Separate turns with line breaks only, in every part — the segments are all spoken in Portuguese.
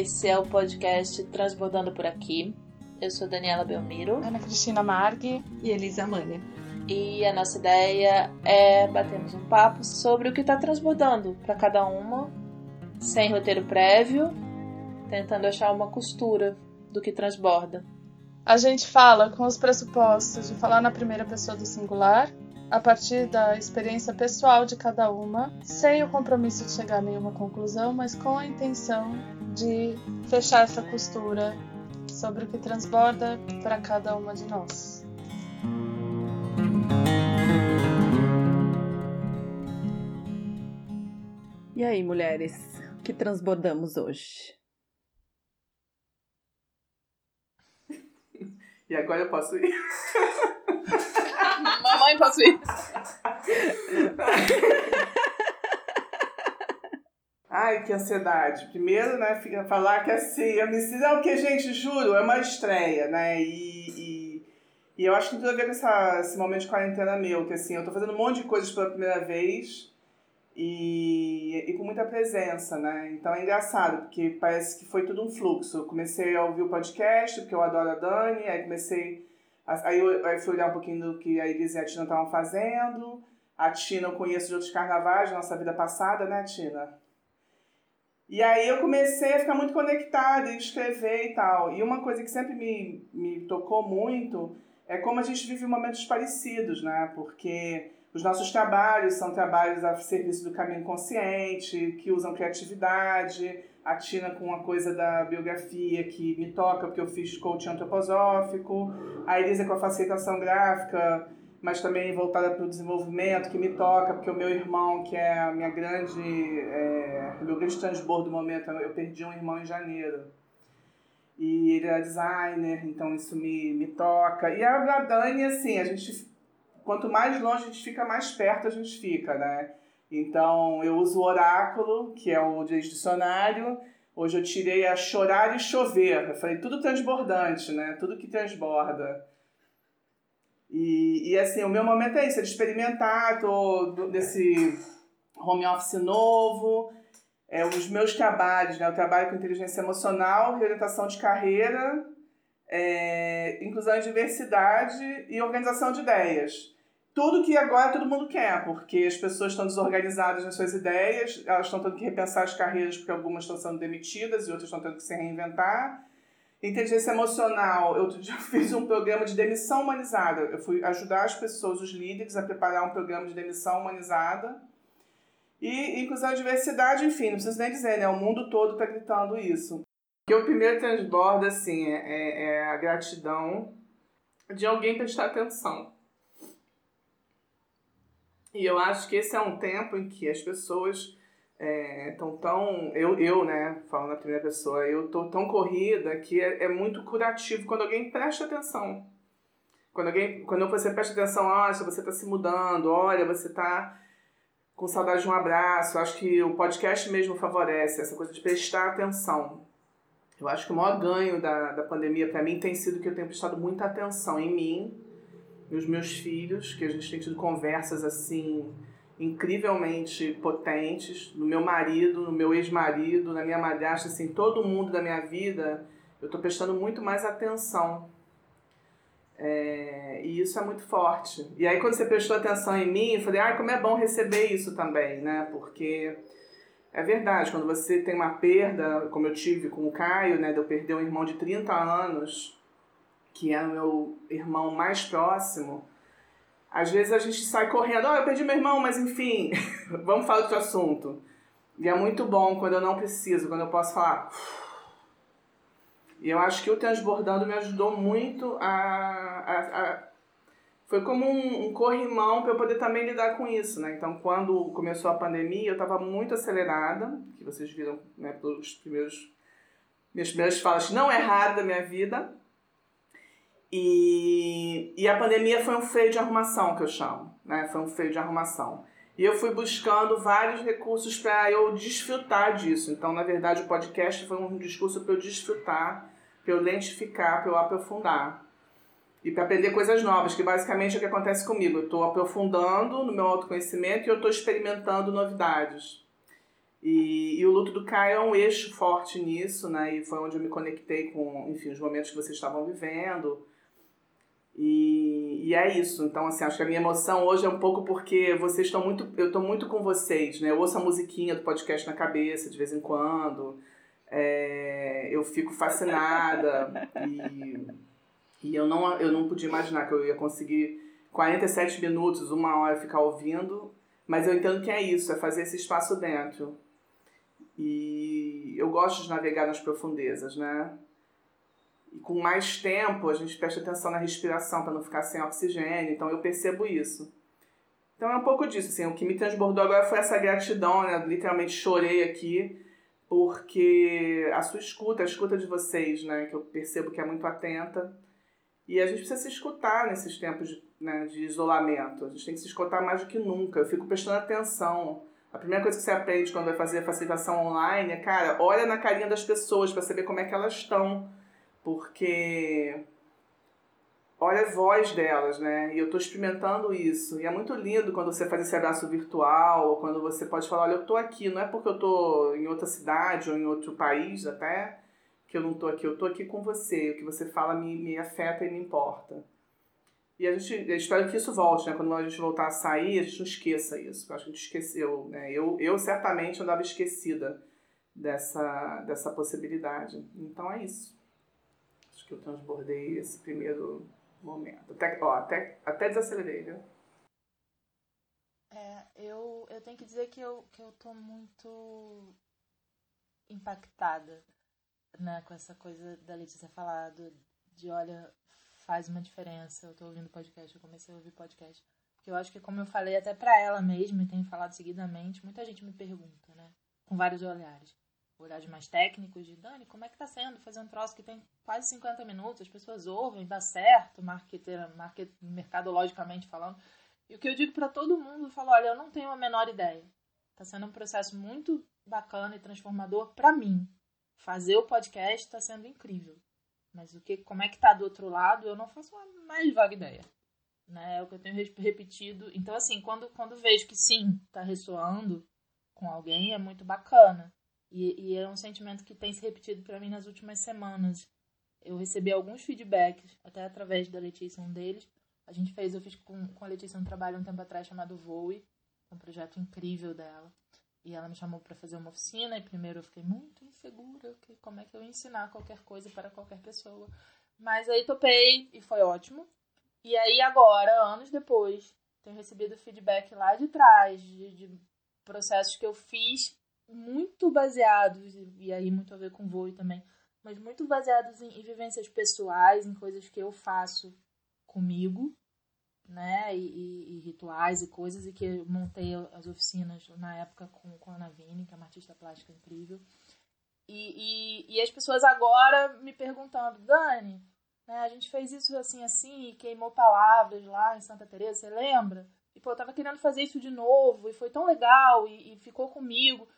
Esse é o podcast Transbordando por Aqui. Eu sou Daniela Belmiro.
Ana Cristina Marg
e Elisa Mania.
E a nossa ideia é batermos um papo sobre o que está transbordando para cada uma, sem roteiro prévio, tentando achar uma costura do que transborda.
A gente fala com os pressupostos de falar na primeira pessoa do singular, a partir da experiência pessoal de cada uma, sem o compromisso de chegar a nenhuma conclusão, mas com a intenção de fechar essa costura sobre o que transborda para cada uma de nós.
E aí, mulheres, o que transbordamos hoje?
E agora eu posso ir?
Mamãe, posso ir?
Ai, que ansiedade. Primeiro, né, fica falar que assim, eu me sinto. É o que, gente, juro, é uma estreia, né? E, e, e eu acho que tudo a ver com essa, esse momento de quarentena meu, que assim, eu tô fazendo um monte de coisas pela primeira vez e, e com muita presença, né? Então é engraçado, porque parece que foi tudo um fluxo. Eu comecei a ouvir o podcast, porque eu adoro a Dani, aí comecei. Aí eu, aí fui olhar um pouquinho do que a Elisa e a Tina estavam fazendo. A Tina eu conheço de outros carnavais nossa vida passada, né, Tina? E aí eu comecei a ficar muito conectada e escrever e tal. E uma coisa que sempre me, me tocou muito é como a gente vive momentos parecidos, né? Porque os nossos trabalhos são trabalhos a serviço do caminho consciente, que usam criatividade, a Tina com a coisa da biografia que me toca, porque eu fiz coaching antroposófico, a Elisa com a facilitação gráfica, mas também voltada para o desenvolvimento, que me toca, porque o meu irmão, que é a minha grande, é, meu grande transbordo do momento, eu perdi um irmão em janeiro. E ele é designer, então isso me, me toca. E a Dani, assim, a gente quanto mais longe a gente fica, mais perto a gente fica, né? Então, eu uso o oráculo, que é o dicionário. Hoje eu tirei a chorar e chover. Eu falei, tudo transbordante, né? Tudo que transborda. E, e assim, o meu momento é isso, é de experimentar, tô desse home office novo, é, os meus trabalhos, né? Eu trabalho com inteligência emocional, reorientação de carreira, é, inclusão e diversidade e organização de ideias tudo que agora todo mundo quer, porque as pessoas estão desorganizadas nas suas ideias, elas estão tendo que repensar as carreiras porque algumas estão sendo demitidas e outras estão tendo que se reinventar. Inteligência emocional, eu fiz um programa de demissão humanizada. Eu fui ajudar as pessoas, os líderes, a preparar um programa de demissão humanizada. E inclusão e diversidade, enfim, não preciso nem dizer, né? O mundo todo está gritando isso. Que o primeiro transborda, assim, é, é, é a gratidão de alguém prestar atenção e eu acho que esse é um tempo em que as pessoas estão é, tão. Eu, eu, né, falando na primeira pessoa, eu tô tão corrida que é, é muito curativo quando alguém presta atenção. Quando, alguém, quando você presta atenção, olha, você está se mudando, olha, você está com saudade de um abraço. Acho que o podcast mesmo favorece essa coisa de prestar atenção. Eu acho que o maior ganho da, da pandemia para mim tem sido que eu tenho prestado muita atenção em mim os meus filhos, que a gente tem tido conversas assim incrivelmente potentes, no meu marido, no meu ex-marido, na minha madrasta, assim, todo mundo da minha vida, eu estou prestando muito mais atenção. É, e isso é muito forte. E aí quando você prestou atenção em mim, eu falei, ah, como é bom receber isso também, né? Porque é verdade, quando você tem uma perda, como eu tive com o Caio, né, de eu perder um irmão de 30 anos, que é o meu irmão mais próximo, às vezes a gente sai correndo, ó, oh, eu perdi meu irmão, mas enfim, vamos falar outro assunto. E é muito bom quando eu não preciso, quando eu posso falar. E eu acho que o Transbordando me ajudou muito a. a, a foi como um, um corrimão para eu poder também lidar com isso, né? Então, quando começou a pandemia, eu estava muito acelerada, que vocês viram, né, pelos primeiros. Minhas primeiras falas não erradas da minha vida. E, e a pandemia foi um freio de arrumação, que eu chamo. Né? Foi um freio de arrumação. E eu fui buscando vários recursos para eu desfrutar disso. Então, na verdade, o podcast foi um discurso para eu desfrutar, para eu lentificar, para eu aprofundar. E para aprender coisas novas, que basicamente é o que acontece comigo. Eu estou aprofundando no meu autoconhecimento e eu estou experimentando novidades. E, e, o luto do Caio é um eixo forte nisso, né? E foi onde eu me conectei com, enfim, os momentos que vocês estavam vivendo. E, e é isso. Então, assim, acho que a minha emoção hoje é um pouco porque vocês estão muito. Eu estou muito com vocês, né? Eu ouço a musiquinha do podcast na cabeça de vez em quando. É, eu fico fascinada. e, e eu, não, eu não podia imaginar que eu ia conseguir 47 minutos, uma hora ficar ouvindo. Mas eu entendo que é isso, é fazer esse espaço dentro. E eu gosto de navegar nas profundezas, né? E com mais tempo, a gente presta atenção na respiração para não ficar sem oxigênio. Então eu percebo isso. Então é um pouco disso. Assim, o que me transbordou agora foi essa gratidão, né? Literalmente chorei aqui, porque a sua escuta, a escuta de vocês, né? Que eu percebo que é muito atenta. E a gente precisa se escutar nesses tempos de, né, de isolamento. A gente tem que se escutar mais do que nunca. Eu fico prestando atenção. A primeira coisa que você aprende quando vai fazer a facilitação online é, cara, olha na carinha das pessoas para saber como é que elas estão porque olha a voz delas, né? E eu estou experimentando isso. E é muito lindo quando você faz esse abraço virtual, ou quando você pode falar, olha, eu estou aqui, não é porque eu estou em outra cidade ou em outro país até que eu não estou aqui, eu estou aqui com você. O que você fala me, me afeta e me importa. E a gente, eu espero que isso volte, né? Quando a gente voltar a sair, a gente não esqueça isso. Eu acho que a gente esqueceu, né? Eu, eu certamente andava esquecida dessa, dessa possibilidade. Então é isso que eu transbordei esse primeiro momento. Até, ó, até, até desacelerei, viu?
É, eu, eu tenho que dizer que eu, que eu tô muito impactada né, com essa coisa da Letícia falar do, de olha, faz uma diferença. Eu tô ouvindo podcast, eu comecei a ouvir podcast. Porque eu acho que, como eu falei até pra ela mesma e tenho falado seguidamente, muita gente me pergunta, né? Com vários olhares olhares mais técnicos de Dani, como é que tá sendo fazer um troço que tem quase 50 minutos, as pessoas ouvem, dá certo, marketer, market, mercadologicamente falando. E o que eu digo para todo mundo, eu falo, olha, eu não tenho a menor ideia. Tá sendo um processo muito bacana e transformador para mim. Fazer o podcast está sendo incrível. Mas o que, como é que tá do outro lado, eu não faço a mais vaga ideia. Né? É o que eu tenho repetido. Então, assim, quando, quando vejo que sim, tá ressoando com alguém, é muito bacana. E, e é um sentimento que tem se repetido para mim nas últimas semanas. Eu recebi alguns feedbacks, até através da Letícia, um deles. A gente fez, eu fiz com, com a Letícia um trabalho um tempo atrás chamado Voe, um projeto incrível dela. E ela me chamou para fazer uma oficina, e primeiro eu fiquei muito insegura, que como é que eu ia ensinar qualquer coisa para qualquer pessoa. Mas aí topei e foi ótimo. E aí agora, anos depois, tenho recebido feedback lá de trás, de, de processos que eu fiz muito baseados, e aí muito a ver com voo também, mas muito baseados em, em, vivências pessoais, em coisas que eu faço comigo, né? E, e, e, rituais e coisas, e que eu montei as oficinas na época com, com a Ana Vini, que é uma artista plástica incrível. E, e, e as pessoas agora me perguntando, Dani, né, a gente fez isso assim, assim, e queimou palavras lá em Santa Teresa, você lembra? E pô, eu tava querendo fazer isso de novo, e foi tão legal, e, e ficou comigo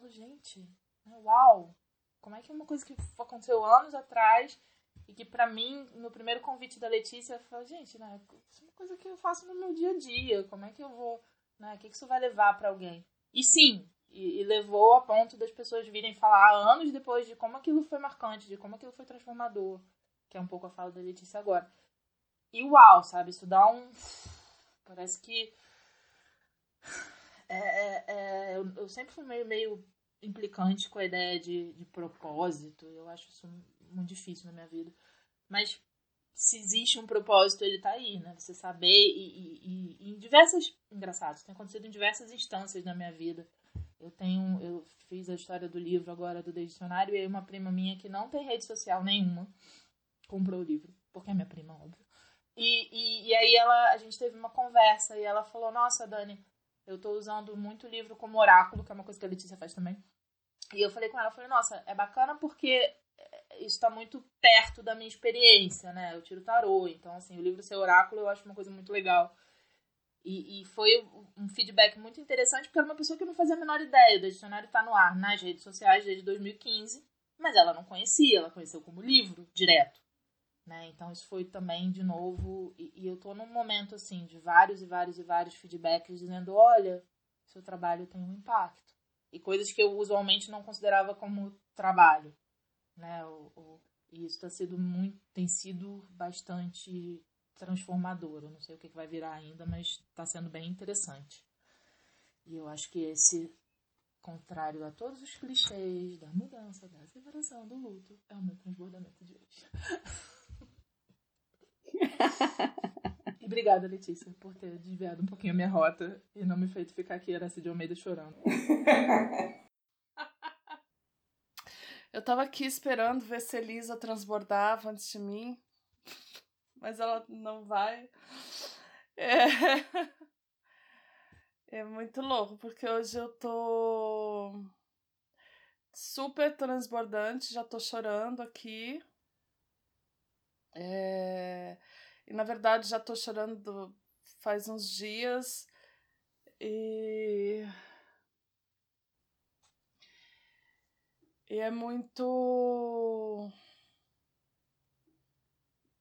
falo, gente, né, uau! Como é que é uma coisa que aconteceu anos atrás e que para mim, no primeiro convite da Letícia, eu falo, gente, né, isso é uma coisa que eu faço no meu dia a dia, como é que eu vou, né, o que, que isso vai levar para alguém? E sim, e, e, levou a ponto das pessoas virem falar anos depois de como aquilo foi marcante, de como aquilo foi transformador, que é um pouco a fala da Letícia agora. E uau, sabe, isso dá um... Parece que é, é, é, eu, sempre fui meio, meio implicante com a ideia de, de propósito. Eu acho isso muito difícil na minha vida. Mas se existe um propósito, ele tá aí, né? Você saber e, e, e em diversas... Engraçado, tem acontecido em diversas instâncias da minha vida. Eu tenho... Eu fiz a história do livro agora do dicionário e aí uma prima minha que não tem rede social nenhuma comprou o livro. Porque é minha prima, óbvio. E, e, e aí ela, a gente teve uma conversa e ela falou, nossa, Dani eu tô usando muito livro como oráculo, que é uma coisa que a Letícia faz também. E eu falei com ela, falei, nossa, é bacana porque isso está muito perto da minha experiência, né? Eu tiro tarô, então assim, o livro ser oráculo eu acho uma coisa muito legal. E, e, foi um feedback muito interessante, porque era uma pessoa que não fazia a menor ideia. O dicionário está no ar nas redes sociais desde 2015, mas ela não conhecia, ela conheceu como livro, direto. Né? Então isso foi também de novo e, e, eu tô num momento assim de vários e vários e vários feedbacks dizendo, olha, seu trabalho tem um impacto. e coisas que eu usualmente não considerava como trabalho, né? O, o, e isso tá sido muito, tem sido bastante transformador. Eu não sei o que vai virar ainda, mas está sendo bem interessante. E eu acho que esse, contrário a todos os clichês da mudança, da separação, do luto, é o meu transbordamento de hoje. obrigada, Letícia, por ter desviado um pouquinho a minha rota e não me feito ficar aqui, Aracy de Almeida, chorando.
Eu tava aqui esperando ver se Elisa transbordava antes de mim, mas ela não vai. É, é muito louco, porque hoje eu tô super transbordante, já tô chorando aqui. É... E na verdade já tô chorando faz uns dias. E E é muito.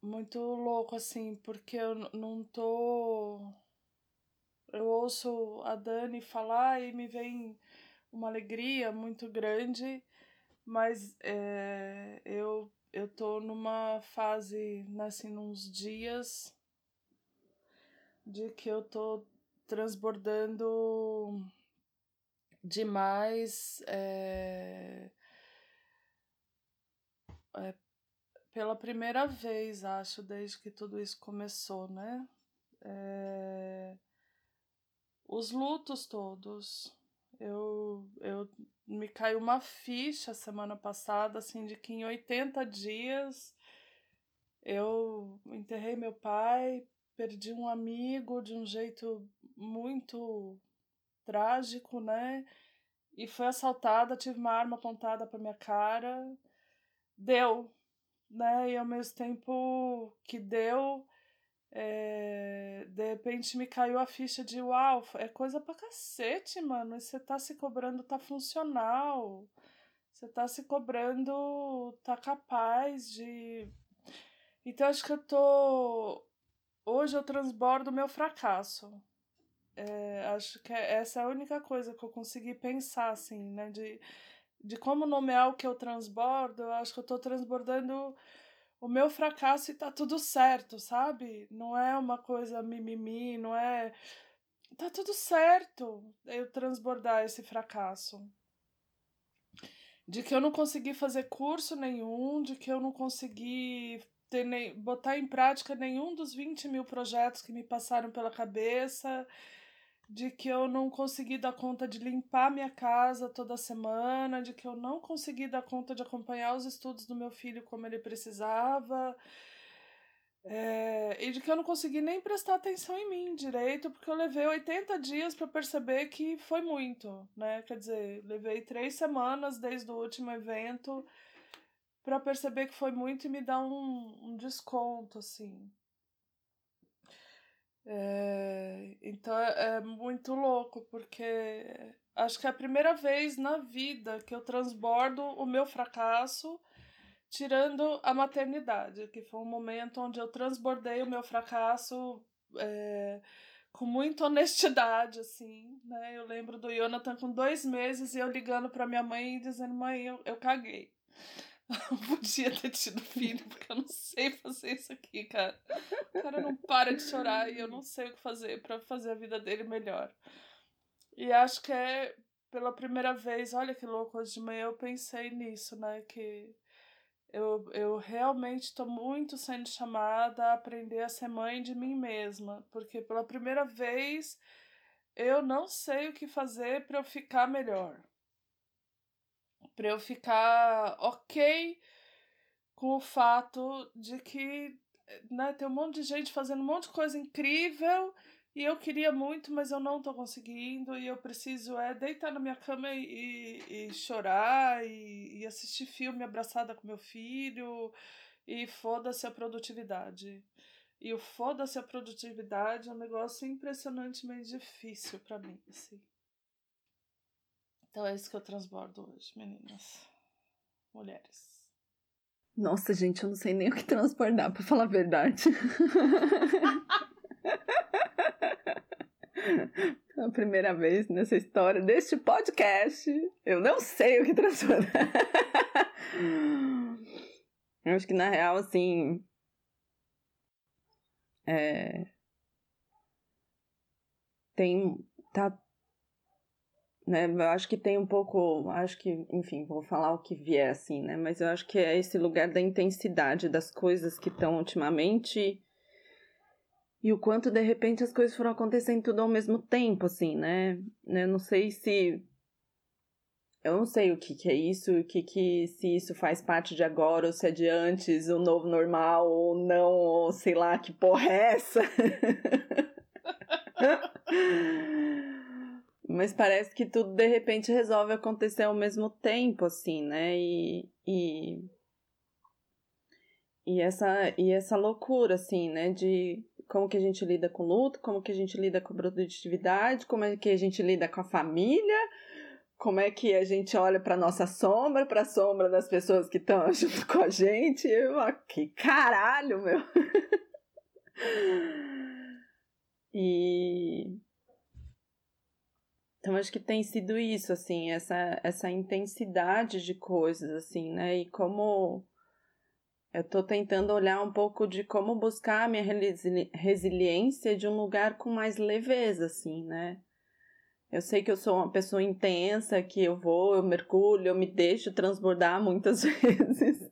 Muito louco, assim, porque eu não tô. Eu ouço a Dani falar e me vem uma alegria muito grande, mas é, eu, eu tô numa fase, né, assim, uns dias de que eu tô transbordando demais. É, é, pela primeira vez, acho, desde que tudo isso começou, né? É, os lutos todos. Eu, eu me caiu uma ficha semana passada, assim, de que em 80 dias eu enterrei meu pai, perdi um amigo de um jeito muito trágico, né? E fui assaltada, tive uma arma apontada para minha cara deu, né? E ao mesmo tempo que deu, é, de repente me caiu a ficha de uau, é coisa pra cacete, mano. Você tá se cobrando, tá funcional. Você tá se cobrando, tá capaz de. Então acho que eu tô. Hoje eu transbordo meu fracasso. É, acho que é, essa é a única coisa que eu consegui pensar, assim, né? De de como nomear o que eu transbordo, eu acho que eu tô transbordando o meu fracasso e tá tudo certo, sabe? Não é uma coisa mimimi, não é. Tá tudo certo eu transbordar esse fracasso. De que eu não consegui fazer curso nenhum, de que eu não consegui ter nem, botar em prática nenhum dos 20 mil projetos que me passaram pela cabeça de que eu não consegui dar conta de limpar minha casa toda semana, de que eu não consegui dar conta de acompanhar os estudos do meu filho como ele precisava. É, e de que eu não consegui nem prestar atenção em mim direito, porque eu levei 80 dias para perceber que foi muito, né? Quer dizer, levei três semanas desde o último evento para perceber que foi muito e me dar um, um desconto, assim. É, então é, é muito louco, porque acho que é a primeira vez na vida que eu transbordo o meu fracasso, tirando a maternidade, que foi um momento onde eu transbordei o meu fracasso é, com muita honestidade, assim, né? Eu lembro do Jonathan com dois meses e eu ligando para minha mãe e dizendo: mãe, eu, eu caguei. podia ter tido filho, porque eu não sei fazer isso aqui, cara. O cara não para de chorar e eu não sei o que fazer para fazer a vida dele melhor. E acho que é pela primeira vez, olha que louco, hoje de manhã eu pensei nisso, né? Que eu, eu realmente estou muito sendo chamada a aprender a ser mãe de mim mesma, porque pela primeira vez eu não sei o que fazer para eu ficar melhor para eu ficar ok com o fato de que né, tem um monte de gente fazendo um monte de coisa incrível e eu queria muito, mas eu não tô conseguindo e eu preciso é deitar na minha cama e, e chorar e, e assistir filme abraçada com meu filho e foda-se a produtividade. E o foda-se a produtividade é um negócio impressionantemente difícil para mim, assim. Então é isso que eu transbordo hoje, meninas. Mulheres.
Nossa, gente, eu não sei nem o que transbordar, pra falar a verdade. a primeira vez nessa história deste podcast. Eu não sei o que transbordar. Eu acho que na real, assim. É. Tem. Tá. Né, eu acho que tem um pouco. Acho que, enfim, vou falar o que vier assim, né? Mas eu acho que é esse lugar da intensidade das coisas que estão ultimamente e o quanto de repente as coisas foram acontecendo tudo ao mesmo tempo, assim, né? Eu não sei se. Eu não sei o que, que é isso, o que, que se isso faz parte de agora, ou se é de antes, o novo normal, ou não, ou sei lá, que porra é essa? Mas parece que tudo de repente resolve acontecer ao mesmo tempo, assim, né? E, e, e, essa, e essa loucura, assim, né? De como que a gente lida com luto, como que a gente lida com produtividade, como é que a gente lida com a família, como é que a gente olha para nossa sombra, para a sombra das pessoas que estão junto com a gente. Eu, ah, que caralho, meu. e então acho que tem sido isso assim, essa essa intensidade de coisas assim, né? E como eu estou tentando olhar um pouco de como buscar a minha resili resiliência de um lugar com mais leveza, assim, né? Eu sei que eu sou uma pessoa intensa, que eu vou, eu mergulho, eu me deixo transbordar muitas vezes.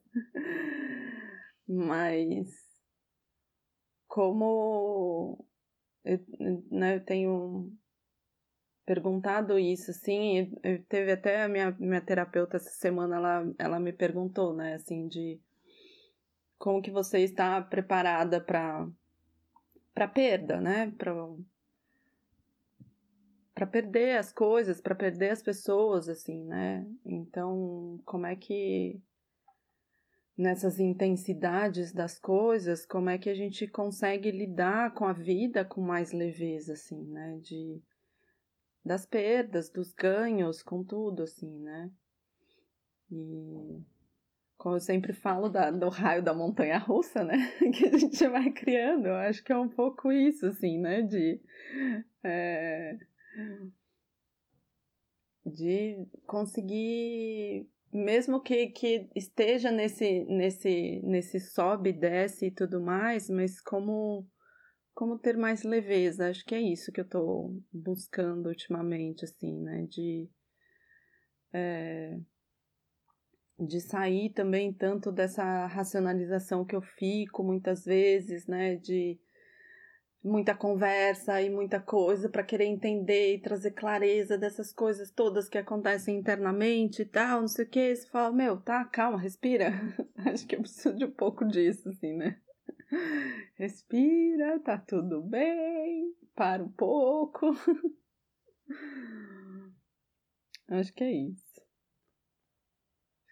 Mas como eu, né, eu tenho perguntado isso, assim, eu, teve até a minha, minha terapeuta essa semana, ela, ela me perguntou, né, assim, de como que você está preparada para para perda, né? Para para perder as coisas, para perder as pessoas, assim, né? Então, como é que nessas intensidades das coisas, como é que a gente consegue lidar com a vida com mais leveza, assim, né? De das perdas, dos ganhos, com tudo, assim, né? E como eu sempre falo da, do raio da montanha russa, né? Que a gente vai criando. Eu acho que é um pouco isso, assim, né? De. É, de conseguir. Mesmo que, que esteja nesse, nesse, nesse sobe, desce e tudo mais, mas como, como ter mais leveza. Acho que é isso que eu tô buscando ultimamente, assim, né? De. É, de sair também tanto dessa racionalização que eu fico muitas vezes, né, de muita conversa e muita coisa para querer entender e trazer clareza dessas coisas todas que acontecem internamente e tal, não sei o que, você fala, meu, tá, calma, respira. Acho que eu preciso de um pouco disso, assim, né? Respira, tá tudo bem, para um pouco. Acho que é isso.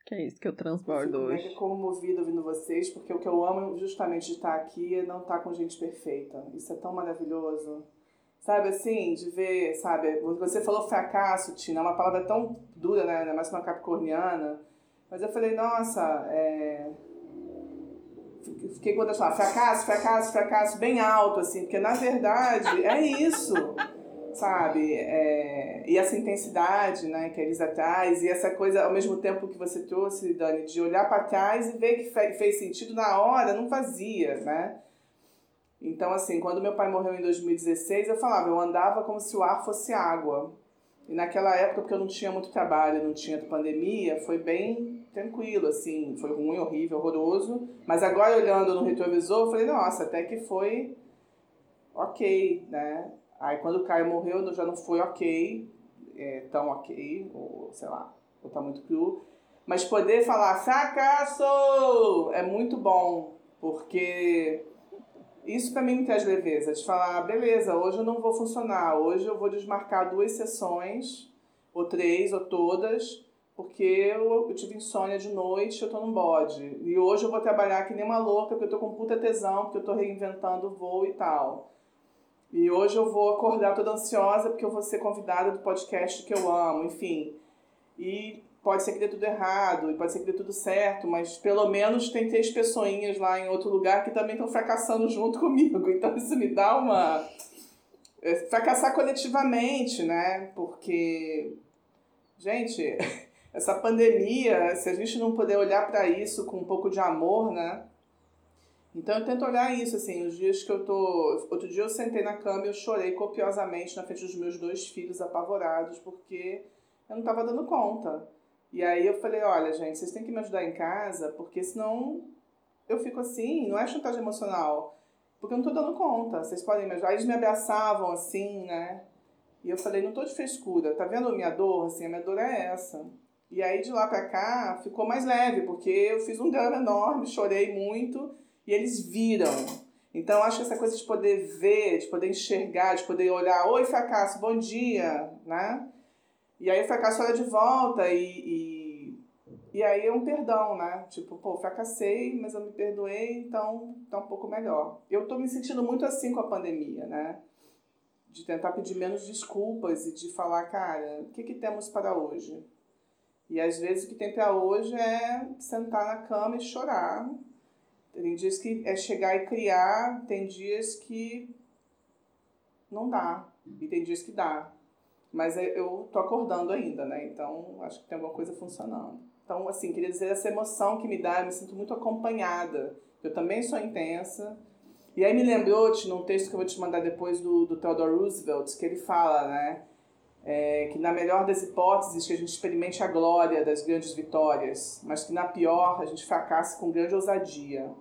Que é isso que eu transbordo eu
hoje. Eu comovido ouvindo vocês, porque o que eu amo justamente de estar aqui é não estar com gente perfeita. Isso é tão maravilhoso. Sabe assim, de ver, sabe, você falou fracasso, Tina, é uma palavra tão dura, né, mais uma capricorniana. Mas eu falei, nossa, é... Fiquei quando eu falava fracasso, fracasso, fracasso, bem alto, assim, porque na verdade é isso sabe? É, e essa intensidade né, que a Elisa traz, e essa coisa, ao mesmo tempo que você trouxe, Dani, de olhar para trás e ver que fez sentido na hora, não fazia, né? Então, assim, quando meu pai morreu em 2016, eu falava, eu andava como se o ar fosse água. E naquela época, porque eu não tinha muito trabalho, não tinha pandemia, foi bem tranquilo, assim, foi ruim, horrível, horroroso. Mas agora, olhando no retrovisor, eu falei, nossa, até que foi ok, né? Aí quando o Caio morreu, já não foi ok, é, tão ok, ou sei lá, ou tá muito cru. Mas poder falar fracasso é muito bom, porque isso para mim me traz leveza, de falar, beleza, hoje eu não vou funcionar, hoje eu vou desmarcar duas sessões, ou três, ou todas, porque eu, eu tive insônia de noite, eu tô num bode. E hoje eu vou trabalhar que nem uma louca, porque eu tô com puta tesão, porque eu tô reinventando o voo e tal. E hoje eu vou acordar toda ansiosa porque eu vou ser convidada do podcast que eu amo, enfim. E pode ser que dê tudo errado, e pode ser que dê tudo certo, mas pelo menos tem três pessoinhas lá em outro lugar que também estão fracassando junto comigo. Então isso me dá uma. é, fracassar coletivamente, né? Porque, gente, essa pandemia, se a gente não puder olhar para isso com um pouco de amor, né? Então eu tento olhar isso, assim, os dias que eu tô. Outro dia eu sentei na cama e eu chorei copiosamente na frente dos meus dois filhos apavorados, porque eu não estava dando conta. E aí eu falei, olha, gente, vocês têm que me ajudar em casa, porque senão eu fico assim, não é chantagem emocional, porque eu não tô dando conta, vocês podem me ajudar. Aí eles me abraçavam assim, né? E eu falei, não tô de frescura, tá vendo a minha dor? Assim, a minha dor é essa. E aí de lá pra cá ficou mais leve, porque eu fiz um drama enorme, chorei muito e eles viram. Então, acho que essa coisa de poder ver, de poder enxergar, de poder olhar, oi, fracasso, bom dia, né? E aí o fracasso olha de volta e, e, e aí é um perdão, né? Tipo, pô, fracassei, mas eu me perdoei, então tá um pouco melhor. Eu tô me sentindo muito assim com a pandemia, né? De tentar pedir menos desculpas e de falar, cara, o que, que temos para hoje? E às vezes o que tem para hoje é sentar na cama e chorar tem dias que é chegar e criar, tem dias que não dá, e tem dias que dá. Mas é, eu tô acordando ainda, né? Então acho que tem alguma coisa funcionando. Então, assim, queria dizer essa emoção que me dá, eu me sinto muito acompanhada. Eu também sou intensa. E aí me lembrou, num texto que eu vou te mandar depois do, do Theodore Roosevelt, que ele fala, né? É, que na melhor das hipóteses que a gente experimente a glória das grandes vitórias, mas que na pior a gente fracasse com grande ousadia.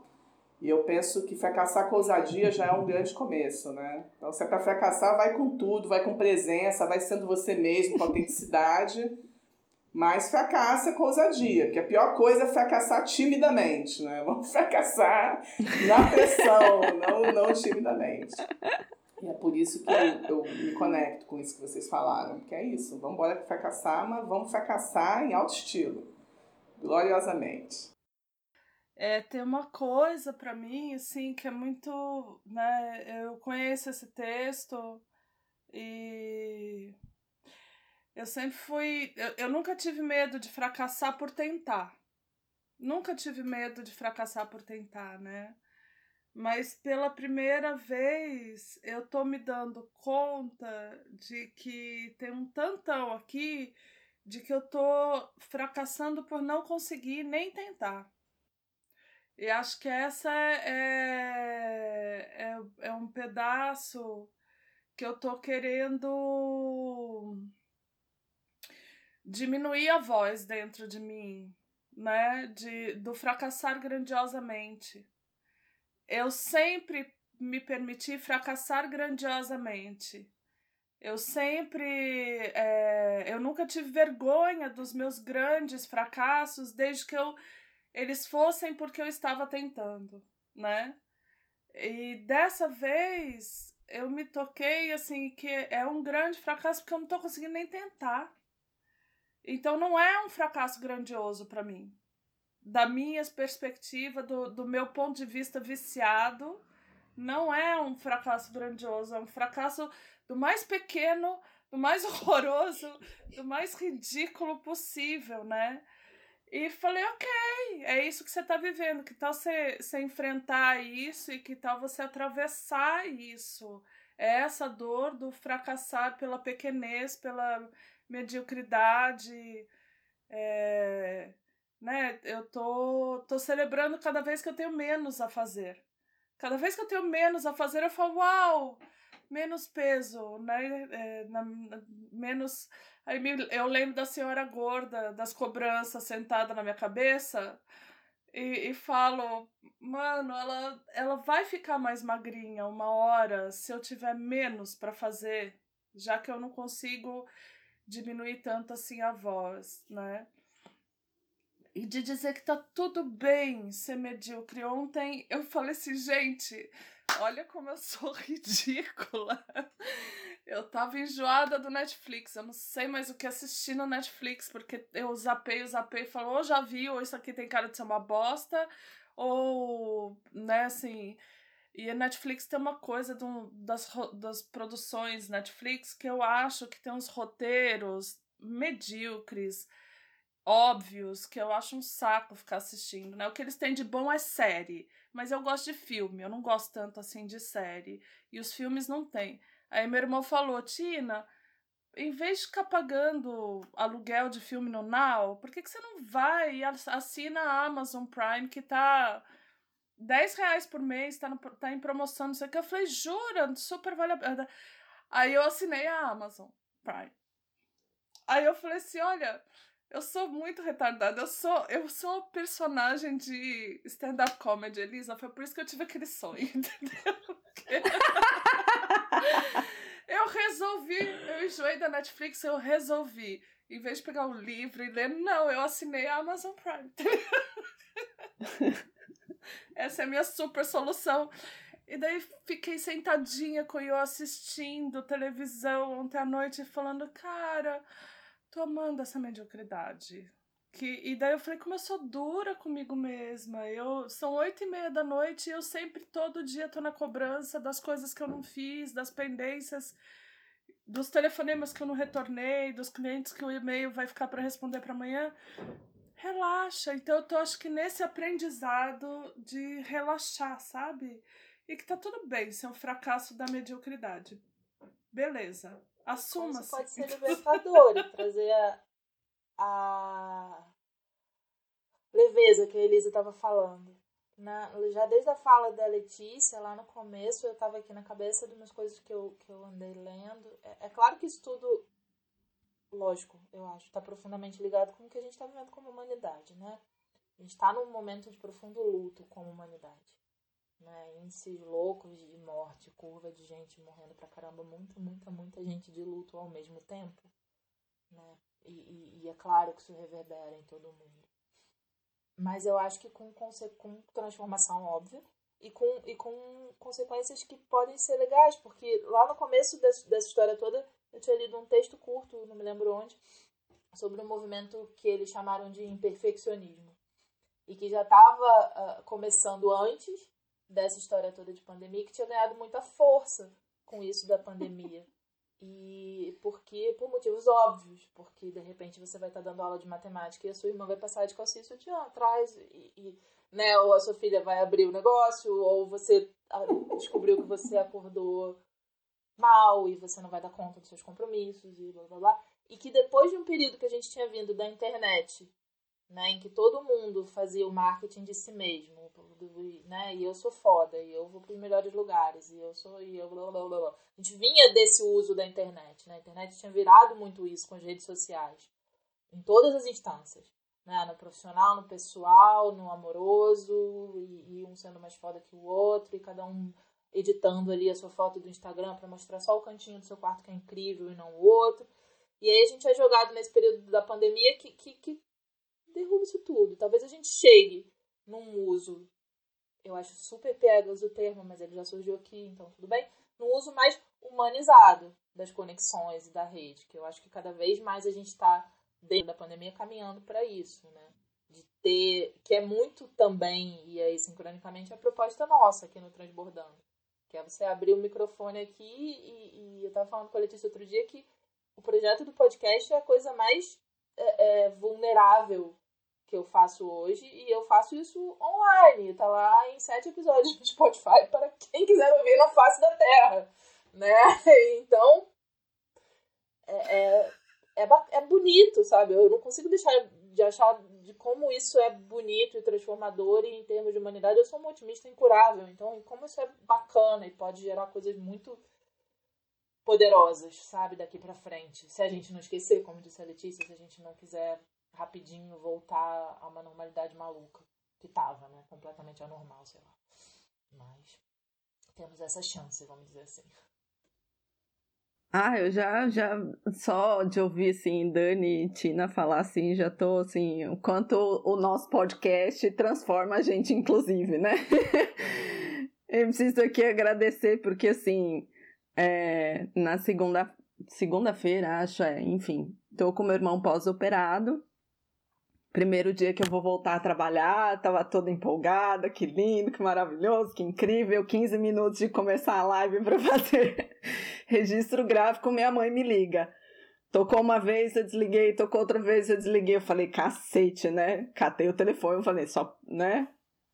E eu penso que fracassar com ousadia já é um grande começo, né? Então, se é para fracassar, vai com tudo, vai com presença, vai sendo você mesmo, com autenticidade, mas fracassa com ousadia, porque a pior coisa é fracassar timidamente, né? Vamos fracassar na pressão, não, não timidamente. E é por isso que eu, me conecto com isso que vocês falaram, que é isso, vamos embora fracassar, mas vamos fracassar em alto estilo, gloriosamente.
É, tem uma coisa para mim, assim, que é muito, né, eu conheço esse texto e eu sempre fui, eu, eu nunca tive medo de fracassar por tentar. Nunca tive medo de fracassar por tentar, né? Mas pela primeira vez eu tô me dando conta de que tem um tantão aqui de que eu tô fracassando por não conseguir nem tentar. E acho que essa é, é, é, é um pedaço que eu tô querendo diminuir a voz dentro de mim, né? De, do fracassar grandiosamente eu sempre me permiti fracassar grandiosamente. Eu sempre. É, eu nunca tive vergonha dos meus grandes fracassos, desde que eu, eles fossem porque eu estava tentando, né? E dessa vez eu me toquei assim que é um grande fracasso porque eu não estou conseguindo nem tentar. Então não é um fracasso grandioso para mim da minha perspectiva, do, do meu ponto de vista viciado, não é um fracasso grandioso, é um fracasso do mais pequeno, do mais horroroso, do mais ridículo possível, né? E falei, ok, é isso que você está vivendo, que tal você, você enfrentar isso e que tal você atravessar isso? É essa dor do fracassar pela pequenez, pela mediocridade, é, né? Eu tô, tô celebrando cada vez que eu tenho menos a fazer. Cada vez que eu tenho menos a fazer, eu falo, uau, menos peso, né? É, na, na, menos. Aí me, eu lembro da senhora gorda, das cobranças sentada na minha cabeça. E, e falo, mano, ela, ela vai ficar mais magrinha uma hora se eu tiver menos para fazer, já que eu não consigo diminuir tanto assim a voz, né? E de dizer que tá tudo bem ser medíocre. Ontem eu falei assim, gente, olha como eu sou ridícula. Eu tava enjoada do Netflix, eu não sei mais o que assistir no Netflix, porque eu zapei, zapei e falo, ou já vi, ou isso aqui tem cara de ser uma bosta, ou, né, assim. E a Netflix tem uma coisa do, das, das produções Netflix que eu acho que tem uns roteiros medíocres óbvios que eu acho um saco ficar assistindo, né? O que eles têm de bom é série, mas eu gosto de filme, eu não gosto tanto assim de série. E os filmes não têm. Aí meu irmão falou, Tina, em vez de ficar pagando aluguel de filme no Now, por que, que você não vai e assina a Amazon Prime que tá 10 reais por mês, tá, no, tá em promoção, não sei o que. Eu falei, jura? Super vale a pena. Aí eu assinei a Amazon Prime. Aí eu falei assim, olha, eu sou muito retardada. Eu sou, eu sou uma personagem de stand-up comedy, Elisa. Foi por isso que eu tive aquele sonho, entendeu? eu resolvi, eu enjoei da Netflix, eu resolvi. Em vez de pegar o livro e ler, não, eu assinei a Amazon Prime. Essa é a minha super solução. E daí fiquei sentadinha com eu assistindo televisão ontem à noite falando, cara, tô amando essa mediocridade. Que, e daí eu falei, como eu sou dura comigo mesma. Eu, são oito e meia da noite e eu sempre, todo dia, tô na cobrança das coisas que eu não fiz, das pendências, dos telefonemas que eu não retornei, dos clientes que o e-mail vai ficar para responder para amanhã relaxa. Então eu tô acho que nesse aprendizado de relaxar, sabe? E que tá tudo bem ser um fracasso da mediocridade. Beleza. Assuma-se.
Pode ser libertador e trazer a, a leveza que a Elisa estava falando. Na, já desde a fala da Letícia, lá no começo, eu estava aqui na cabeça de umas coisas que eu, que eu andei lendo. É, é claro que isso tudo lógico, eu acho, está profundamente ligado com o que a gente está vivendo como humanidade, né? A gente está num momento de profundo luto como humanidade. Né? Índices loucos de morte, curva de gente morrendo pra caramba, muita, muita, muita gente de luto ao mesmo tempo. Né? E, e, e é claro que isso reverbera em todo mundo. Mas eu acho que com, com transformação óbvia e com, e com consequências que podem ser legais, porque lá no começo dessa, dessa história toda eu tinha lido um texto curto, não me lembro onde, sobre um movimento que eles chamaram de imperfeccionismo. E que já estava uh, ah, começando antes dessa história toda de pandemia, que tinha ganhado muita força com isso da pandemia. E porque, por motivos óbvios, porque de repente você vai estar tá dando aula de matemática e a sua irmã vai passar de calcinha sutiã atrás, e, e, né, ou a sua filha vai abrir o negócio, ou você descobriu que você acordou mal e você não vai dar conta dos seus compromissos e blá blá blá. E que depois de um período que a gente tinha vindo da internet, né, em que todo mundo fazia o marketing de si mesmo, né, e eu sou foda, e eu vou para os melhores lugares, e eu sou, e eu blá blá blá blá. A gente vinha desse uso da internet, né, a internet tinha virado muito isso com as redes sociais, em todas as instâncias. Né, no profissional, no pessoal, no amoroso, e, e um sendo mais foda que o outro, e cada um editando ali a sua foto do Instagram para mostrar só o cantinho do seu quarto que é incrível e não o outro. E aí a gente é jogado nesse período da pandemia que, que, que derruba isso tudo. Talvez a gente chegue num uso, eu acho super piegas o termo, mas ele já surgiu aqui, então tudo bem, num uso mais humanizado das conexões e da rede, que eu acho que cada vez mais a gente está dentro da pandemia caminhando para isso, né? De ter, que é muito também, e aí sincronicamente, a proposta nossa aqui no Transbordando que é você abrir o microfone aqui e, e eu estava falando com a Letícia outro dia que o projeto do podcast é a coisa mais é, é, vulnerável que eu faço hoje e eu faço isso online. Tá lá em sete episódios no Spotify para quem quiser ouvir na face da Terra, né? Então é, é, é, é bonito, sabe? Eu não consigo deixar de achar de como isso é bonito e transformador e em termos de humanidade eu sou um otimista incurável. Então, como isso é bacana e pode gerar coisas muito poderosas, sabe, daqui para frente. Se a gente não esquecer, como disse a Letícia, se a gente não quiser rapidinho voltar a uma normalidade maluca que tava, né, completamente anormal, sei lá. Mas temos essa chance, vamos dizer assim.
Ah, eu já, já, só de ouvir, assim, Dani e Tina falar, assim, já tô, assim, o quanto o nosso podcast transforma a gente, inclusive, né? eu preciso aqui agradecer, porque, assim, é, na segunda, segunda-feira, acho, é, enfim, tô com meu irmão pós-operado, Primeiro dia que eu vou voltar a trabalhar, tava toda empolgada, que lindo, que maravilhoso, que incrível. 15 minutos de começar a live para fazer registro gráfico, minha mãe me liga. Tocou uma vez, eu desliguei, tocou outra vez, eu desliguei. Eu falei, cacete, né? Catei o telefone, eu falei, só, né?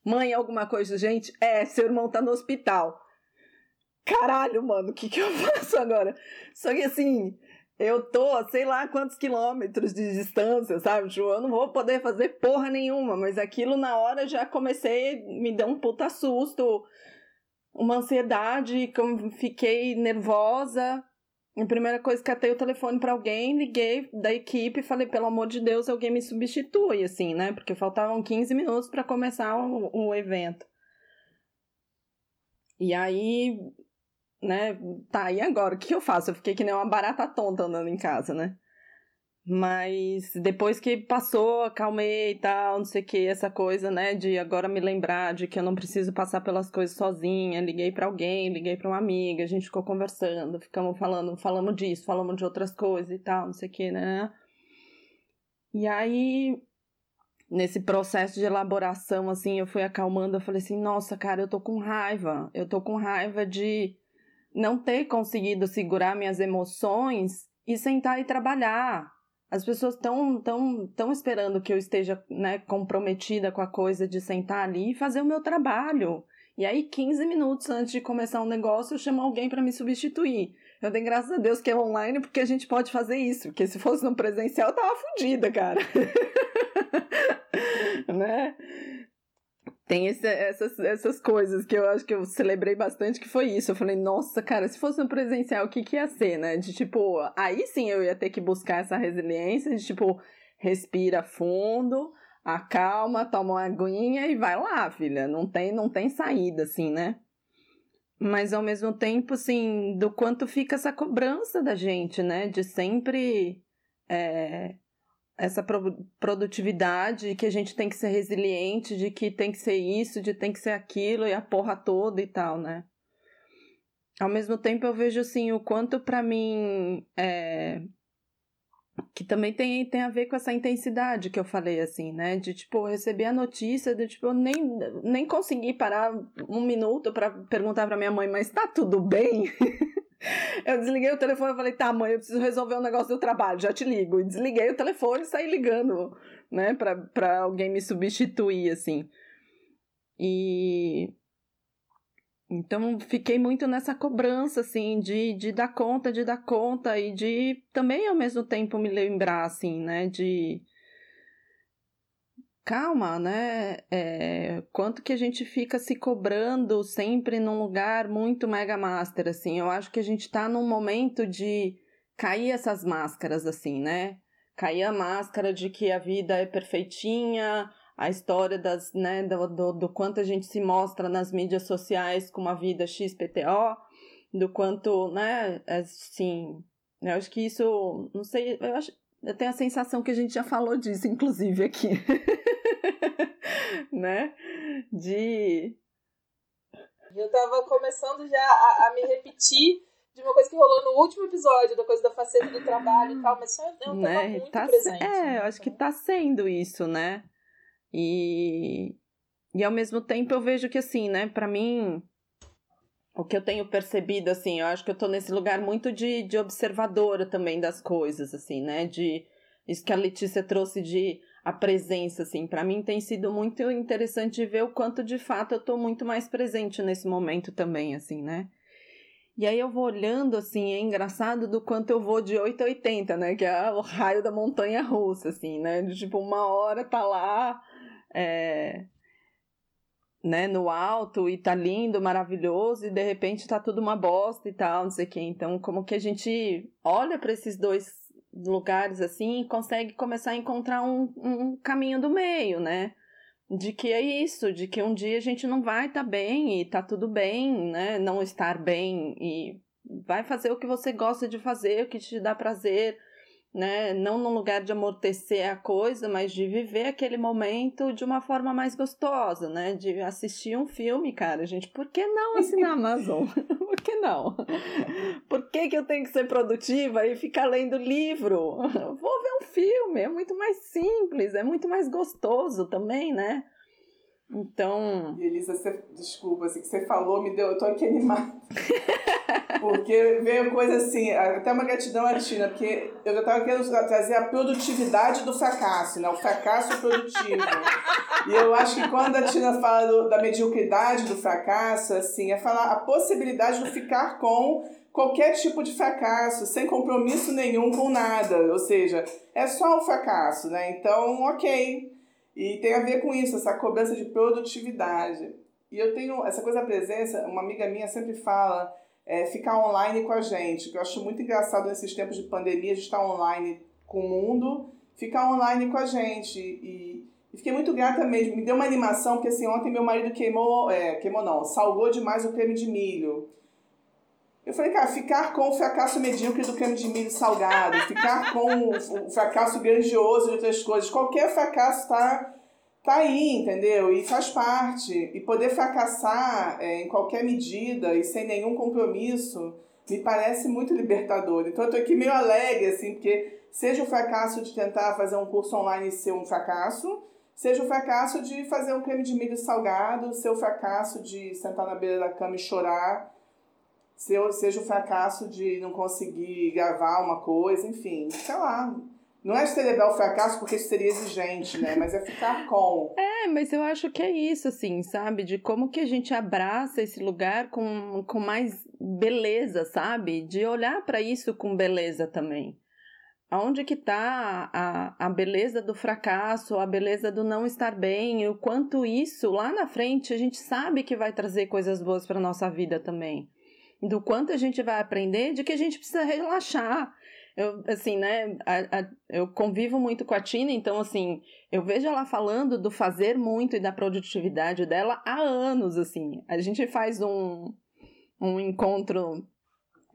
Mãe, alguma coisa, gente? É, seu irmão tá no hospital. caralho, mano, o que que eu faço agora? Só que assim, eu tô sei lá quantos quilômetros de distância, sabe? Tipo, eu não vou poder fazer porra nenhuma, mas aquilo na hora já comecei, me deu um puta susto, uma ansiedade, fiquei nervosa. A primeira coisa, catei o telefone para alguém, liguei da equipe e falei, pelo amor de Deus, alguém me substitui, assim, né? Porque faltavam 15 minutos para começar o, o evento. E aí né? Tá, e agora? O que eu faço? Eu fiquei que nem uma barata tonta andando em casa, né? Mas depois que passou, acalmei e tal, não sei o que, essa coisa, né, de agora me lembrar de que eu não preciso passar pelas coisas sozinha, liguei para alguém, liguei para uma amiga, a gente ficou conversando, ficamos falando, falamos disso, falamos de outras coisas e tal, não sei o que, né? E aí, nesse processo de elaboração, assim, eu fui acalmando, eu falei assim, nossa, cara, eu tô com raiva, eu tô com raiva de não ter conseguido segurar minhas emoções e sentar e trabalhar. As pessoas estão tão, tão esperando que eu esteja né, comprometida com a coisa de sentar ali e fazer o meu trabalho. E aí, 15 minutos antes de começar um negócio, eu chamo alguém para me substituir. Eu tenho graças a Deus que é online, porque a gente pode fazer isso. Porque se fosse no presencial, eu tava fodida, cara. né? Tem esse, essas, essas coisas que eu acho que eu celebrei bastante, que foi isso. Eu falei, nossa, cara, se fosse no presencial, o que, que ia ser, né? De tipo, aí sim eu ia ter que buscar essa resiliência, de tipo, respira fundo, acalma, toma uma aguinha e vai lá, filha. Não tem, não tem saída, assim, né? Mas ao mesmo tempo, assim, do quanto fica essa cobrança da gente, né? De sempre. É, essa produtividade, que a gente tem que ser resiliente, de que tem que ser isso, de tem que ser aquilo e a porra toda e tal, né? Ao mesmo tempo eu vejo assim o quanto para mim é que também tem, tem a ver com essa intensidade que eu falei assim, né? De tipo receber a notícia, de tipo eu nem nem consegui parar um minuto para perguntar para minha mãe, mas tá tudo bem? Eu desliguei o telefone e falei, tá, mãe, eu preciso resolver um negócio do trabalho, já te ligo. E desliguei o telefone e saí ligando, né, pra, pra alguém me substituir, assim. E. Então, fiquei muito nessa cobrança, assim, de, de dar conta, de dar conta e de também, ao mesmo tempo, me lembrar, assim, né, de calma, né? É, quanto que a gente fica se cobrando sempre num lugar muito mega master, assim. Eu acho que a gente tá num momento de cair essas máscaras, assim, né? Cair a máscara de que a vida é perfeitinha, a história das, né, do, do, do quanto a gente se mostra nas mídias sociais com uma vida XPTO, do quanto, né, assim, eu acho que isso, não sei, eu acho, eu tenho a sensação que a gente já falou disso, inclusive, aqui. né? De.
Eu tava começando já a, a, me repetir de uma coisa que rolou no último episódio, da coisa da faceta do trabalho e tal, mas só é um né? muito tá presente.
É,
né?
eu acho que tá sendo isso, né? E. E ao mesmo tempo eu vejo que assim, né, para mim, o que eu tenho percebido, assim, eu acho que eu tô nesse lugar muito de, de observadora também das coisas, assim, né? De isso que a Letícia trouxe de a presença, assim. Para mim tem sido muito interessante ver o quanto de fato eu tô muito mais presente nesse momento também, assim, né? E aí eu vou olhando, assim, é engraçado do quanto eu vou de 8 a 80, né? Que é o raio da montanha russa, assim, né? De, tipo, uma hora tá lá, é... né, no alto e tá lindo, maravilhoso, e de repente tá tudo uma bosta e tal, não sei o quê. Então, como que a gente olha para esses dois lugares assim consegue começar a encontrar um, um caminho do meio, né? De que é isso, de que um dia a gente não vai estar tá bem e tá tudo bem, né? Não estar bem e vai fazer o que você gosta de fazer, o que te dá prazer, né? Não num lugar de amortecer a coisa, mas de viver aquele momento de uma forma mais gostosa, né? De assistir um filme, cara, gente. Por que não assinar Amazon? Por que não? Por que, que eu tenho que ser produtiva e ficar lendo livro? Vou ver um filme, é muito mais simples, é muito mais gostoso também, né? Então.
Elisa, você, desculpa, assim, que você falou, me deu, eu tô aqui animada. porque veio coisa assim, até uma gratidão à Tina, porque eu já tava querendo trazer a produtividade do fracasso, né? O fracasso produtivo. E eu acho que quando a Tina fala do, da mediocridade do fracasso, assim, é falar a possibilidade de ficar com qualquer tipo de fracasso, sem compromisso nenhum com nada. Ou seja, é só um fracasso, né? Então, ok. E tem a ver com isso, essa cobrança de produtividade. E eu tenho essa coisa da presença, uma amiga minha sempre fala, é, ficar online com a gente, que eu acho muito engraçado nesses tempos de pandemia, a gente estar online com o mundo, ficar online com a gente. E, e fiquei muito grata mesmo, me deu uma animação, porque assim, ontem meu marido queimou, é, queimou não, salgou demais o creme de milho. Eu falei, cara, ficar com o fracasso medíocre do creme de milho salgado, ficar com o fracasso grandioso de outras coisas, qualquer fracasso tá, tá aí, entendeu? E faz parte. E poder fracassar é, em qualquer medida e sem nenhum compromisso me parece muito libertador. Então eu tô aqui meio alegre, assim, porque seja o fracasso de tentar fazer um curso online e ser um fracasso, seja o fracasso de fazer um creme de milho salgado, ser o fracasso de sentar na beira da cama e chorar seja o fracasso de não conseguir gravar uma coisa, enfim, sei lá. Não é celebrar o fracasso porque isso seria exigente, né? Mas é ficar com.
É, mas eu acho que é isso, assim, sabe? De como que a gente abraça esse lugar com, com mais beleza, sabe? De olhar para isso com beleza também. Aonde que tá a, a beleza do fracasso, a beleza do não estar bem, o quanto isso lá na frente a gente sabe que vai trazer coisas boas para nossa vida também do quanto a gente vai aprender, de que a gente precisa relaxar. Eu, assim, né, a, a, eu convivo muito com a Tina, então, assim, eu vejo ela falando do fazer muito e da produtividade dela há anos, assim. A gente faz um, um encontro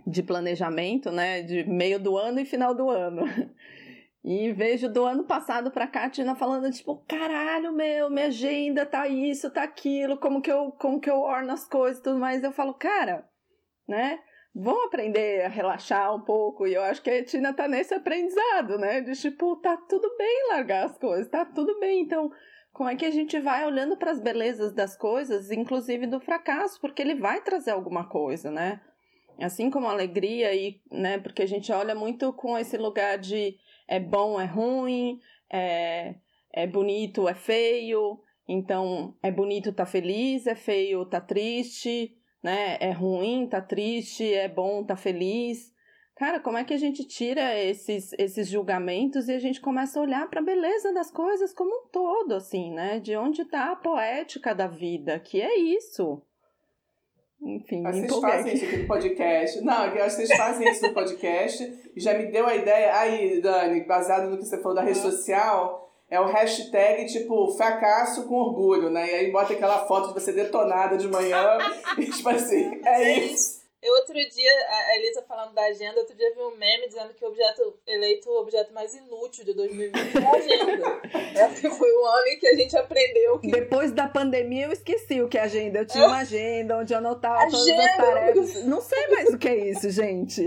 de planejamento, né, de meio do ano e final do ano. E vejo do ano passado pra cá a Tina falando, tipo, caralho, meu, minha agenda tá isso, tá aquilo, como que eu, como que eu orno as coisas e tudo mais. Eu falo, cara, né? Vão aprender a relaxar um pouco, e eu acho que a Tina tá nesse aprendizado, né? De tipo, tá tudo bem largar as coisas, tá tudo bem. Então, como é que a gente vai olhando para as belezas das coisas, inclusive do fracasso, porque ele vai trazer alguma coisa, né? Assim como a alegria e, né, porque a gente olha muito com esse lugar de é bom, é ruim, é, é bonito, é feio. Então, é bonito, tá feliz, é feio, tá triste né? É ruim, tá triste, é bom, tá feliz. Cara, como é que a gente tira esses, esses julgamentos e a gente começa a olhar para a beleza das coisas como um todo, assim, né? De onde está a poética da vida, que é isso. Enfim,
Mas vocês fazem isso aqui no podcast. Não, eu acho que vocês fazem isso no podcast e já me deu a ideia. Aí, Dani, baseado no que você falou da rede social, é o hashtag tipo fracasso com orgulho, né? E aí bota aquela foto de você detonada de manhã e tipo assim, é isso.
Eu outro dia, a Elisa falando da agenda, outro dia vi um meme dizendo que o objeto eleito o objeto mais inútil de 2020 é a agenda. Esse foi o ano em que a gente aprendeu que.
Depois da pandemia eu esqueci o que é agenda. Eu tinha uma agenda onde eu anotava agenda. todas as tarefas. Não sei mais o que é isso, gente.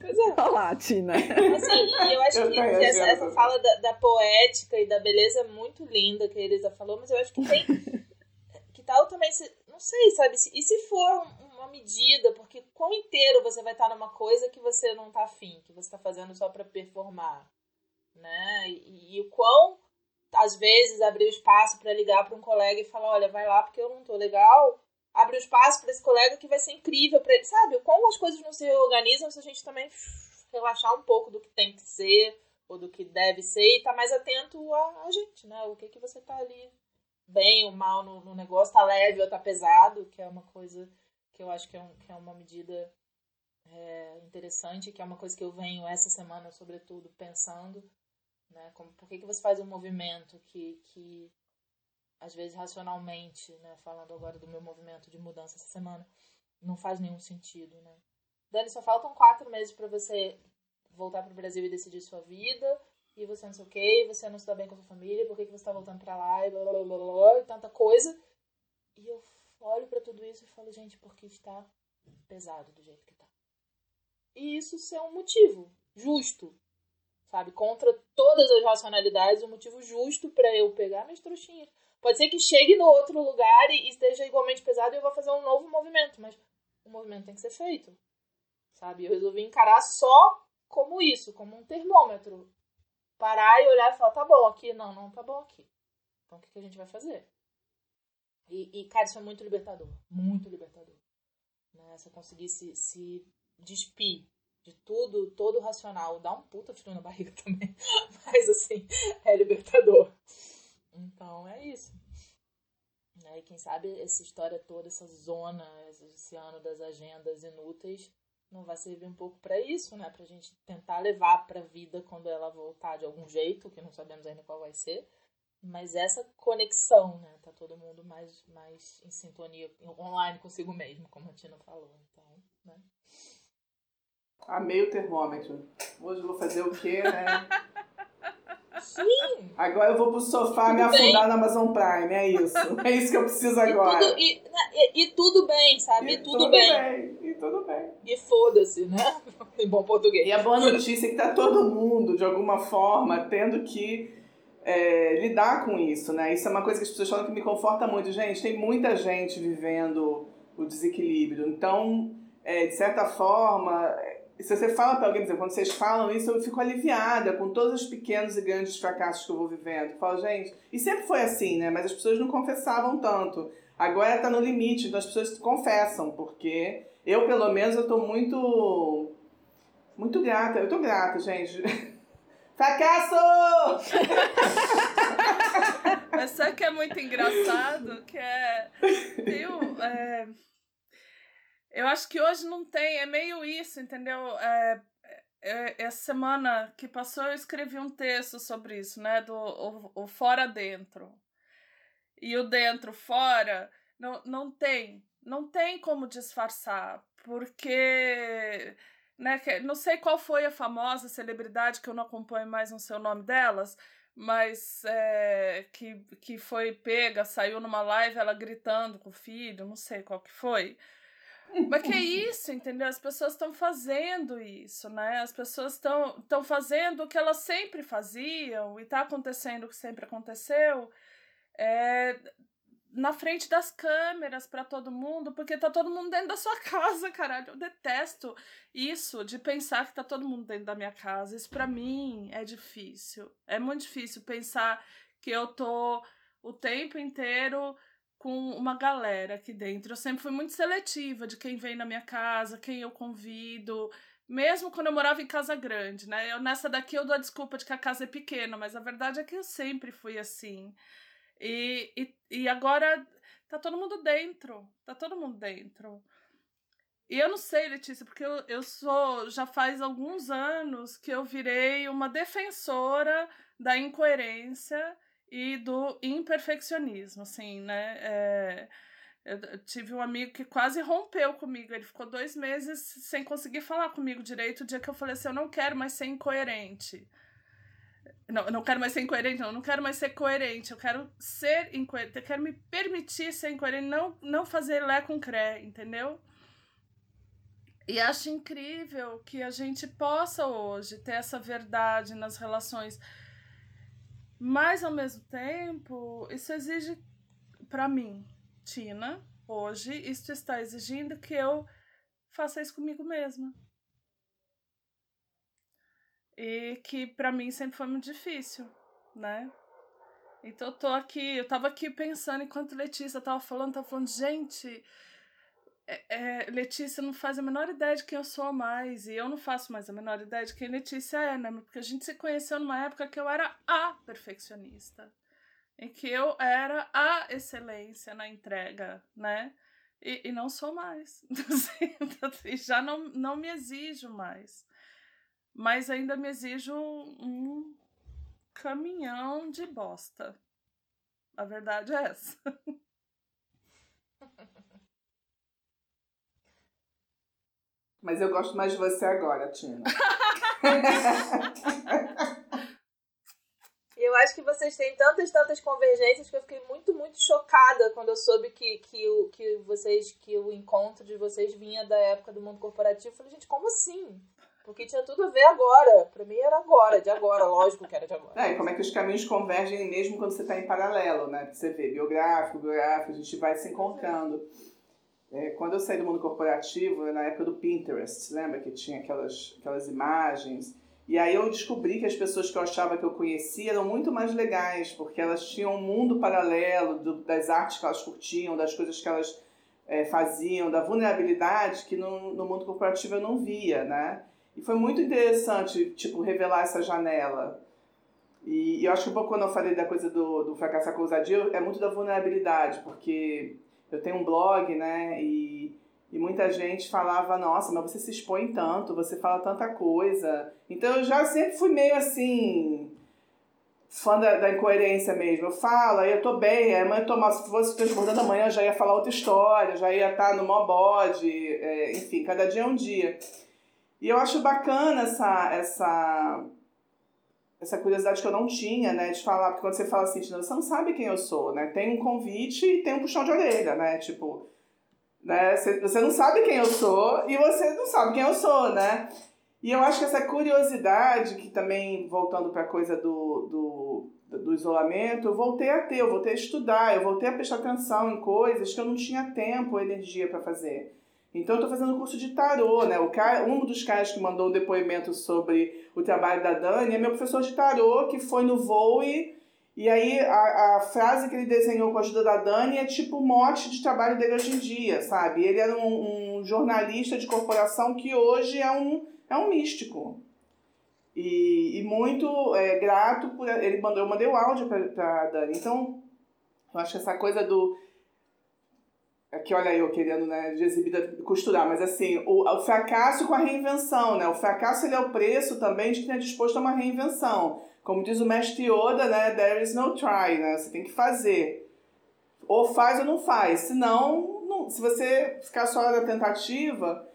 Pois é. Olá, Tina.
Assim, eu acho eu que, essa, essa, fala da, da, poética e da beleza é muito linda que a Elisa falou, mas eu acho que tem. que tal também. Não sei, sabe? E se for uma medida, porque quão inteiro você vai estar numa coisa que você não tá afim, que você tá fazendo só para performar, né? E, e, o quão, às vezes, abrir o espaço para ligar para um colega e falar, olha, vai lá porque eu não tô legal, abre o espaço para esse colega que vai ser incrível para ele, sabe? Como as coisas não se organizam se a gente também relaxar um pouco do que tem que ser ou do que deve ser e tá mais atento a, a gente, né? O que que você tá ali bem ou mal no, no negócio, tá leve ou tá pesado, que é uma coisa que eu acho que é, um, que é uma medida é, interessante, que é uma coisa que eu venho essa semana, sobretudo, pensando, né? Como, por que, que você faz um movimento que, que às vezes racionalmente, né? Falando agora do meu movimento de mudança essa semana, não faz nenhum sentido, né? Dani, só faltam quatro meses para você voltar para o Brasil e decidir sua vida, e você não sei o que, você não se dá bem com a sua família, por que, que você está voltando para lá, e blá, blá, blá, blá, e tanta coisa. E eu olho para tudo isso e falo, gente, porque está pesado do jeito que está. E isso ser um motivo justo, sabe? Contra todas as racionalidades, um motivo justo para eu pegar minhas trouxinhas. Pode ser que chegue no outro lugar e esteja igualmente pesado e eu vou fazer um novo movimento, mas o movimento tem que ser feito. Sabe? Eu resolvi encarar só como isso, como um termômetro. Parar e olhar e falar, tá bom aqui? Não, não tá bom aqui. Então o que, que a gente vai fazer? E, e, cara, isso é muito libertador. Muito libertador. Né? Você conseguir se, se despir de tudo, todo racional. Dá um puta frio na barriga também. Mas, assim, é libertador. Então, é isso. Né? E quem sabe essa história toda, essa zona, esse ano das agendas inúteis, não vai servir um pouco para isso, né? Pra gente tentar levar pra vida quando ela voltar de algum jeito, que não sabemos ainda qual vai ser. Mas essa conexão, né? Tá todo mundo mais, mais em sintonia online consigo mesmo, como a Tina falou. Então, né?
Amei o termômetro. Hoje eu vou fazer o quê, né?
Sim!
Agora eu vou pro sofá tudo me afundar bem. na Amazon Prime, é isso. É isso que eu preciso agora.
E tudo, e, e, e tudo bem, sabe? E, tudo, tudo bem.
bem. E tudo bem.
E foda-se, né? em bom português.
E a boa notícia é que tá todo mundo, de alguma forma, tendo que é, lidar com isso, né? Isso é uma coisa que as pessoas falam que me conforta muito. Gente, tem muita gente vivendo o desequilíbrio. Então, é, de certa forma, se você fala para alguém, por exemplo, quando vocês falam isso, eu fico aliviada com todos os pequenos e grandes fracassos que eu vou vivendo. Eu falo, gente, e sempre foi assim, né? Mas as pessoas não confessavam tanto. Agora está no limite, então as pessoas confessam, porque eu, pelo menos, eu tô muito. Muito grata. Eu tô grata, gente. Fracasso!
Mas sabe que é muito engraçado? Que é. Um, é eu acho que hoje não tem, é meio isso, entendeu? É, é, essa semana que passou eu escrevi um texto sobre isso, né? Do o, o fora dentro. E o dentro fora não, não tem, não tem como disfarçar, porque né, não sei qual foi a famosa celebridade que eu não acompanho mais no seu nome delas, mas é, que, que foi pega, saiu numa live ela gritando com o filho, não sei qual que foi. Mas que é isso, entendeu? As pessoas estão fazendo isso, né? As pessoas estão fazendo o que elas sempre faziam e está acontecendo o que sempre aconteceu é, na frente das câmeras para todo mundo, porque tá todo mundo dentro da sua casa, caralho. Eu detesto isso de pensar que tá todo mundo dentro da minha casa. Isso para mim é difícil. É muito difícil pensar que eu tô o tempo inteiro com uma galera aqui dentro. Eu sempre fui muito seletiva de quem vem na minha casa, quem eu convido. Mesmo quando eu morava em casa grande, né? Eu, nessa daqui eu dou a desculpa de que a casa é pequena, mas a verdade é que eu sempre fui assim. E, e, e agora tá todo mundo dentro. Tá todo mundo dentro. E eu não sei, Letícia, porque eu, eu sou. Já faz alguns anos que eu virei uma defensora da incoerência e do imperfeccionismo, assim, né? É, eu tive um amigo que quase rompeu comigo. Ele ficou dois meses sem conseguir falar comigo direito. O dia que eu falei assim: eu não quero mais ser incoerente. Não, não quero mais ser incoerente, não. Não quero mais ser coerente. Eu quero ser incoerente. Eu quero me permitir ser incoerente, não, não fazer lé com cré, entendeu? E acho incrível que a gente possa hoje ter essa verdade nas relações mas ao mesmo tempo, isso exige para mim, Tina, hoje, isso está exigindo que eu faça isso comigo mesma. E que para mim sempre foi muito difícil, né? Então eu tô aqui, eu tava aqui pensando enquanto Letícia tava falando, tava falando, gente, é, é, Letícia não faz a menor ideia de quem eu sou mais, e eu não faço mais a menor ideia de quem Letícia é, né? Porque a gente se conheceu numa época que eu era a perfeccionista, em que eu era a excelência na entrega, né? E, e não sou mais. e já não, não me exijo mais. Mas ainda me exijo um caminhão de bosta. A verdade é essa.
Mas eu gosto mais de você agora, Tina.
eu acho que vocês têm tantas, tantas convergências que eu fiquei muito, muito chocada quando eu soube que, que, o, que vocês, que o encontro de vocês vinha da época do mundo corporativo. Eu falei, gente, como assim? Porque tinha tudo a ver agora. Pra mim era agora, de agora, lógico que era de agora.
É, e como é que os caminhos convergem mesmo quando você está em paralelo, né? Você vê biográfico, biográfico, a gente vai se encontrando. É, quando eu saí do mundo corporativo, na época do Pinterest, lembra que tinha aquelas, aquelas imagens? E aí eu descobri que as pessoas que eu achava que eu conhecia eram muito mais legais, porque elas tinham um mundo paralelo do, das artes que elas curtiam, das coisas que elas é, faziam, da vulnerabilidade que no, no mundo corporativo eu não via, né? E foi muito interessante, tipo, revelar essa janela. E, e eu acho que quando eu falei da coisa do, do fracassar com ousadia, é muito da vulnerabilidade, porque eu tenho um blog, né, e, e muita gente falava, nossa, mas você se expõe tanto, você fala tanta coisa. Então eu já sempre fui meio assim, fã da, da incoerência mesmo. Eu falo, aí eu tô bem, amanhã eu se fosse transbordando amanhã, eu já ia falar outra história, já ia estar no mó bode, é, enfim, cada dia é um dia. E eu acho bacana essa, essa, essa curiosidade que eu não tinha, né, de falar, porque quando você fala assim, você não sabe quem eu sou, né, tem um convite e tem um puxão de orelha, né, tipo, né, você não sabe quem eu sou e você não sabe quem eu sou, né, e eu acho que essa curiosidade, que também, voltando para a coisa do, do, do isolamento, eu voltei a ter, eu voltei a estudar, eu voltei a prestar atenção em coisas que eu não tinha tempo ou energia para fazer. Então, eu estou fazendo curso de tarô, né? O cara, um dos caras que mandou um depoimento sobre o trabalho da Dani é meu professor de tarô, que foi no voo e, e aí a, a frase que ele desenhou com a ajuda da Dani é tipo o mote de trabalho dele hoje em dia, sabe? Ele era um, um jornalista de corporação que hoje é um, é um místico. E, e muito é, grato por. Ele mandou, eu mandei o áudio para Dani. Então, eu acho que essa coisa do Aqui, olha eu querendo, né, de exibida costurar, mas assim, o, o fracasso com a reinvenção, né? O fracasso ele é o preço também de quem é disposto a uma reinvenção. Como diz o mestre Yoda, né? There is no try, né? Você tem que fazer. Ou faz ou não faz. Senão, não, se você ficar só na tentativa,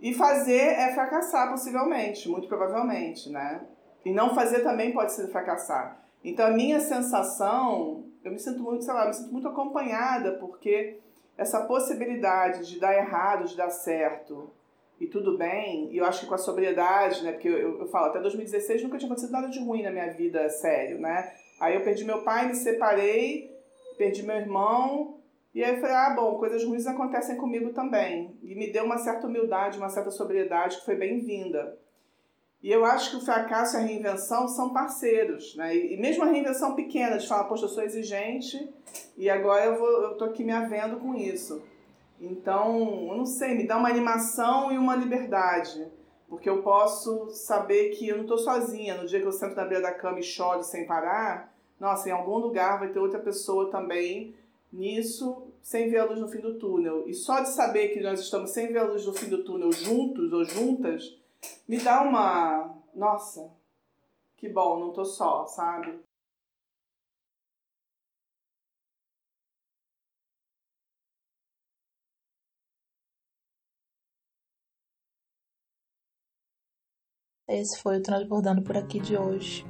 e fazer é fracassar, possivelmente, muito provavelmente, né? E não fazer também pode ser fracassar. Então, a minha sensação, eu me sinto muito, sei lá, me sinto muito acompanhada, porque essa possibilidade de dar errado, de dar certo e tudo bem, e eu acho que com a sobriedade, né, porque eu, eu falo, até 2016 nunca tinha acontecido nada de ruim na minha vida, sério, né? Aí eu perdi meu pai, me separei, perdi meu irmão, e aí eu falei, ah, bom, coisas ruins acontecem comigo também. E me deu uma certa humildade, uma certa sobriedade que foi bem-vinda. E eu acho que o fracasso e a reinvenção são parceiros, né? E mesmo a reinvenção pequena, de falar, poxa, eu sou exigente e agora eu, vou, eu tô aqui me havendo com isso. Então, eu não sei, me dá uma animação e uma liberdade. Porque eu posso saber que eu não estou sozinha. No dia que eu sento na beira da cama e choro sem parar, nossa, em algum lugar vai ter outra pessoa também nisso, sem ver a luz no fim do túnel. E só de saber que nós estamos sem ver a luz no fim do túnel juntos ou juntas, me dá uma. Nossa, que bom, não tô só, sabe?
Esse foi o Transbordando por aqui de hoje.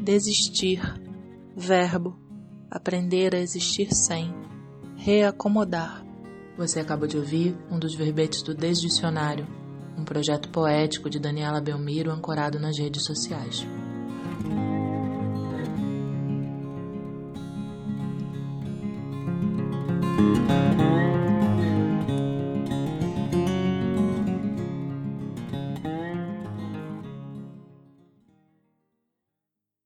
Desistir. Verbo. Aprender a existir sem. Reacomodar. Você acabou de ouvir um dos verbetes do Desdicionário, um projeto poético de Daniela Belmiro ancorado nas redes sociais.